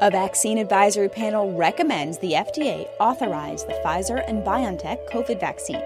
A vaccine advisory panel recommends the FDA authorize the Pfizer and BioNTech COVID vaccine.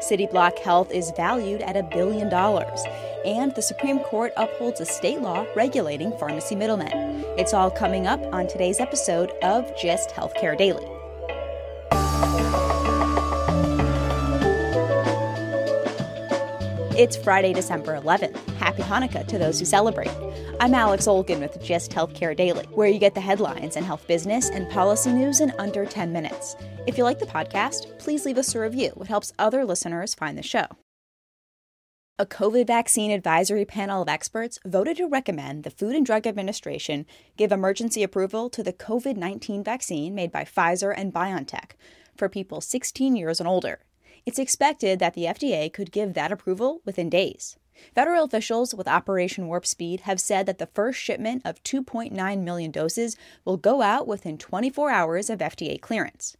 Cityblock Health is valued at a billion dollars, and the Supreme Court upholds a state law regulating pharmacy middlemen. It's all coming up on today's episode of Gist Healthcare Daily. It's Friday, December 11th. Happy Hanukkah to those who celebrate. I'm Alex Olgin with Gist Healthcare Daily, where you get the headlines and health business and policy news in under 10 minutes. If you like the podcast, please leave us a review. It helps other listeners find the show. A COVID vaccine advisory panel of experts voted to recommend the Food and Drug Administration give emergency approval to the COVID 19 vaccine made by Pfizer and BioNTech for people 16 years and older. It's expected that the FDA could give that approval within days. Federal officials with Operation Warp Speed have said that the first shipment of 2.9 million doses will go out within 24 hours of FDA clearance.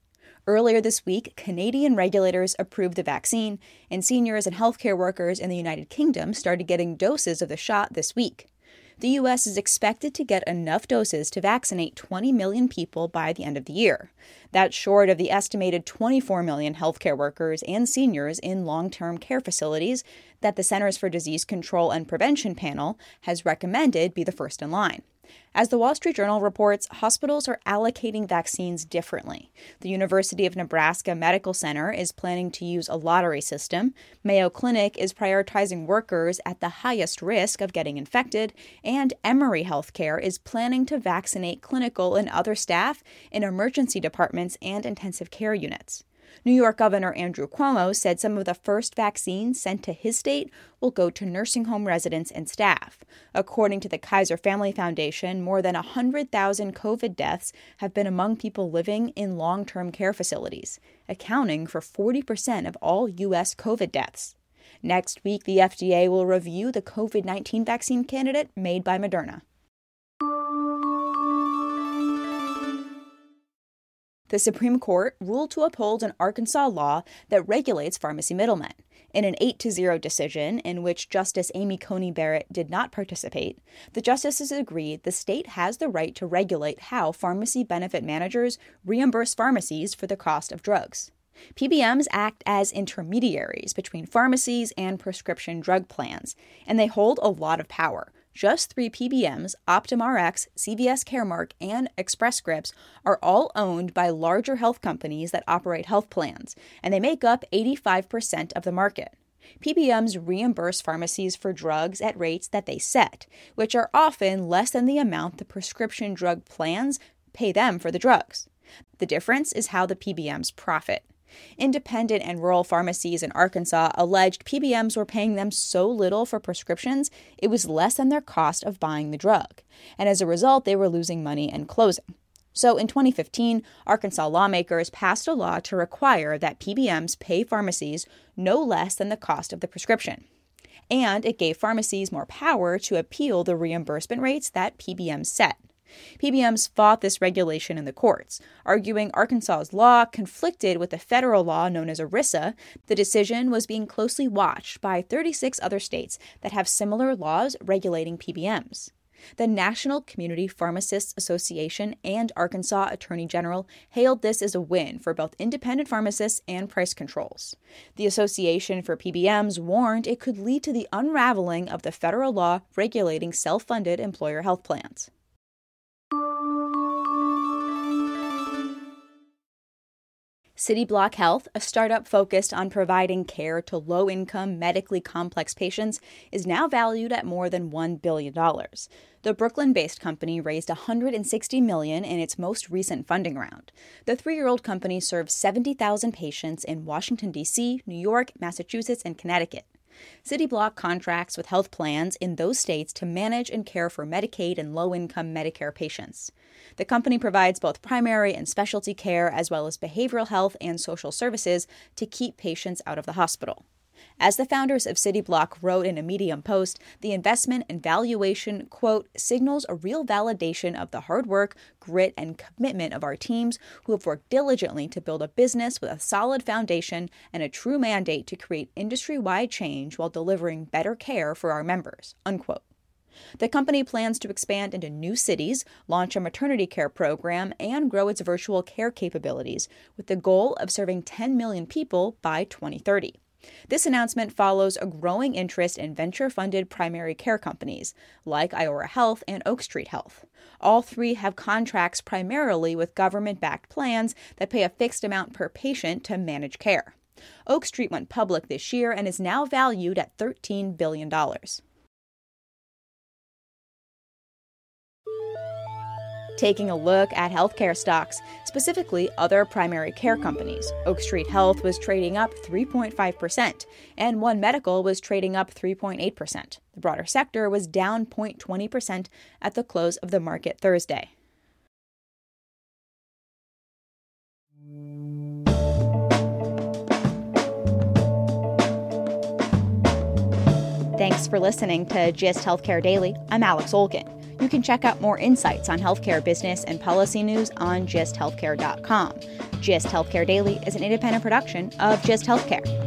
Earlier this week, Canadian regulators approved the vaccine, and seniors and healthcare workers in the United Kingdom started getting doses of the shot this week the U.S. is expected to get enough doses to vaccinate 20 million people by the end of the year. That's short of the estimated 24 million healthcare workers and seniors in long term care facilities that the Centers for Disease Control and Prevention panel has recommended be the first in line. As the Wall Street Journal reports, hospitals are allocating vaccines differently. The University of Nebraska Medical Center is planning to use a lottery system. Mayo Clinic is prioritizing workers at the highest risk of getting infected, and Emory Healthcare is planning to vaccinate clinical and other staff in emergency departments and intensive care units. New York Governor Andrew Cuomo said some of the first vaccines sent to his state will go to nursing home residents and staff. According to the Kaiser Family Foundation, more than 100,000 COVID deaths have been among people living in long term care facilities, accounting for 40% of all U.S. COVID deaths. Next week, the FDA will review the COVID 19 vaccine candidate made by Moderna. The Supreme Court ruled to uphold an Arkansas law that regulates pharmacy middlemen. In an 8 to 0 decision, in which Justice Amy Coney Barrett did not participate, the justices agreed the state has the right to regulate how pharmacy benefit managers reimburse pharmacies for the cost of drugs. PBMs act as intermediaries between pharmacies and prescription drug plans, and they hold a lot of power, just three PBMs, OptumRx, CVS Caremark, and Express Scripts, are all owned by larger health companies that operate health plans, and they make up 85% of the market. PBMs reimburse pharmacies for drugs at rates that they set, which are often less than the amount the prescription drug plans pay them for the drugs. The difference is how the PBMs profit. Independent and rural pharmacies in Arkansas alleged PBMs were paying them so little for prescriptions, it was less than their cost of buying the drug. And as a result, they were losing money and closing. So in 2015, Arkansas lawmakers passed a law to require that PBMs pay pharmacies no less than the cost of the prescription. And it gave pharmacies more power to appeal the reimbursement rates that PBMs set. PBMs fought this regulation in the courts, arguing Arkansas's law conflicted with the federal law known as ERISA. The decision was being closely watched by 36 other states that have similar laws regulating PBMs. The National Community Pharmacists Association and Arkansas Attorney General hailed this as a win for both independent pharmacists and price controls. The Association for PBMs warned it could lead to the unraveling of the federal law regulating self funded employer health plans. Cityblock Health, a startup focused on providing care to low income, medically complex patients, is now valued at more than $1 billion. The Brooklyn based company raised 160 million in its most recent funding round. The three year old company serves 70,000 patients in Washington, D.C., New York, Massachusetts, and Connecticut. CityBlock contracts with health plans in those states to manage and care for Medicaid and low income Medicare patients. The company provides both primary and specialty care, as well as behavioral health and social services, to keep patients out of the hospital. As the founders of CityBlock wrote in a Medium post, the investment and valuation, quote, signals a real validation of the hard work, grit, and commitment of our teams who have worked diligently to build a business with a solid foundation and a true mandate to create industry wide change while delivering better care for our members, unquote. The company plans to expand into new cities, launch a maternity care program, and grow its virtual care capabilities, with the goal of serving 10 million people by 2030. This announcement follows a growing interest in venture funded primary care companies like Iora Health and Oak Street Health. All three have contracts primarily with government backed plans that pay a fixed amount per patient to manage care. Oak Street went public this year and is now valued at $13 billion. Taking a look at healthcare stocks, specifically other primary care companies. Oak Street Health was trading up 3.5%, and One Medical was trading up 3.8%. The broader sector was down 0.20% at the close of the market Thursday. Thanks for listening to GIST Healthcare Daily. I'm Alex Olgin. You can check out more insights on healthcare business and policy news on gisthealthcare.com. GIST Healthcare Daily is an independent production of GIST Healthcare.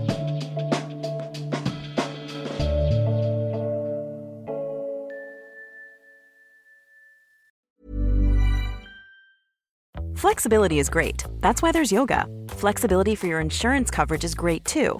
Flexibility is great. That's why there's yoga. Flexibility for your insurance coverage is great too.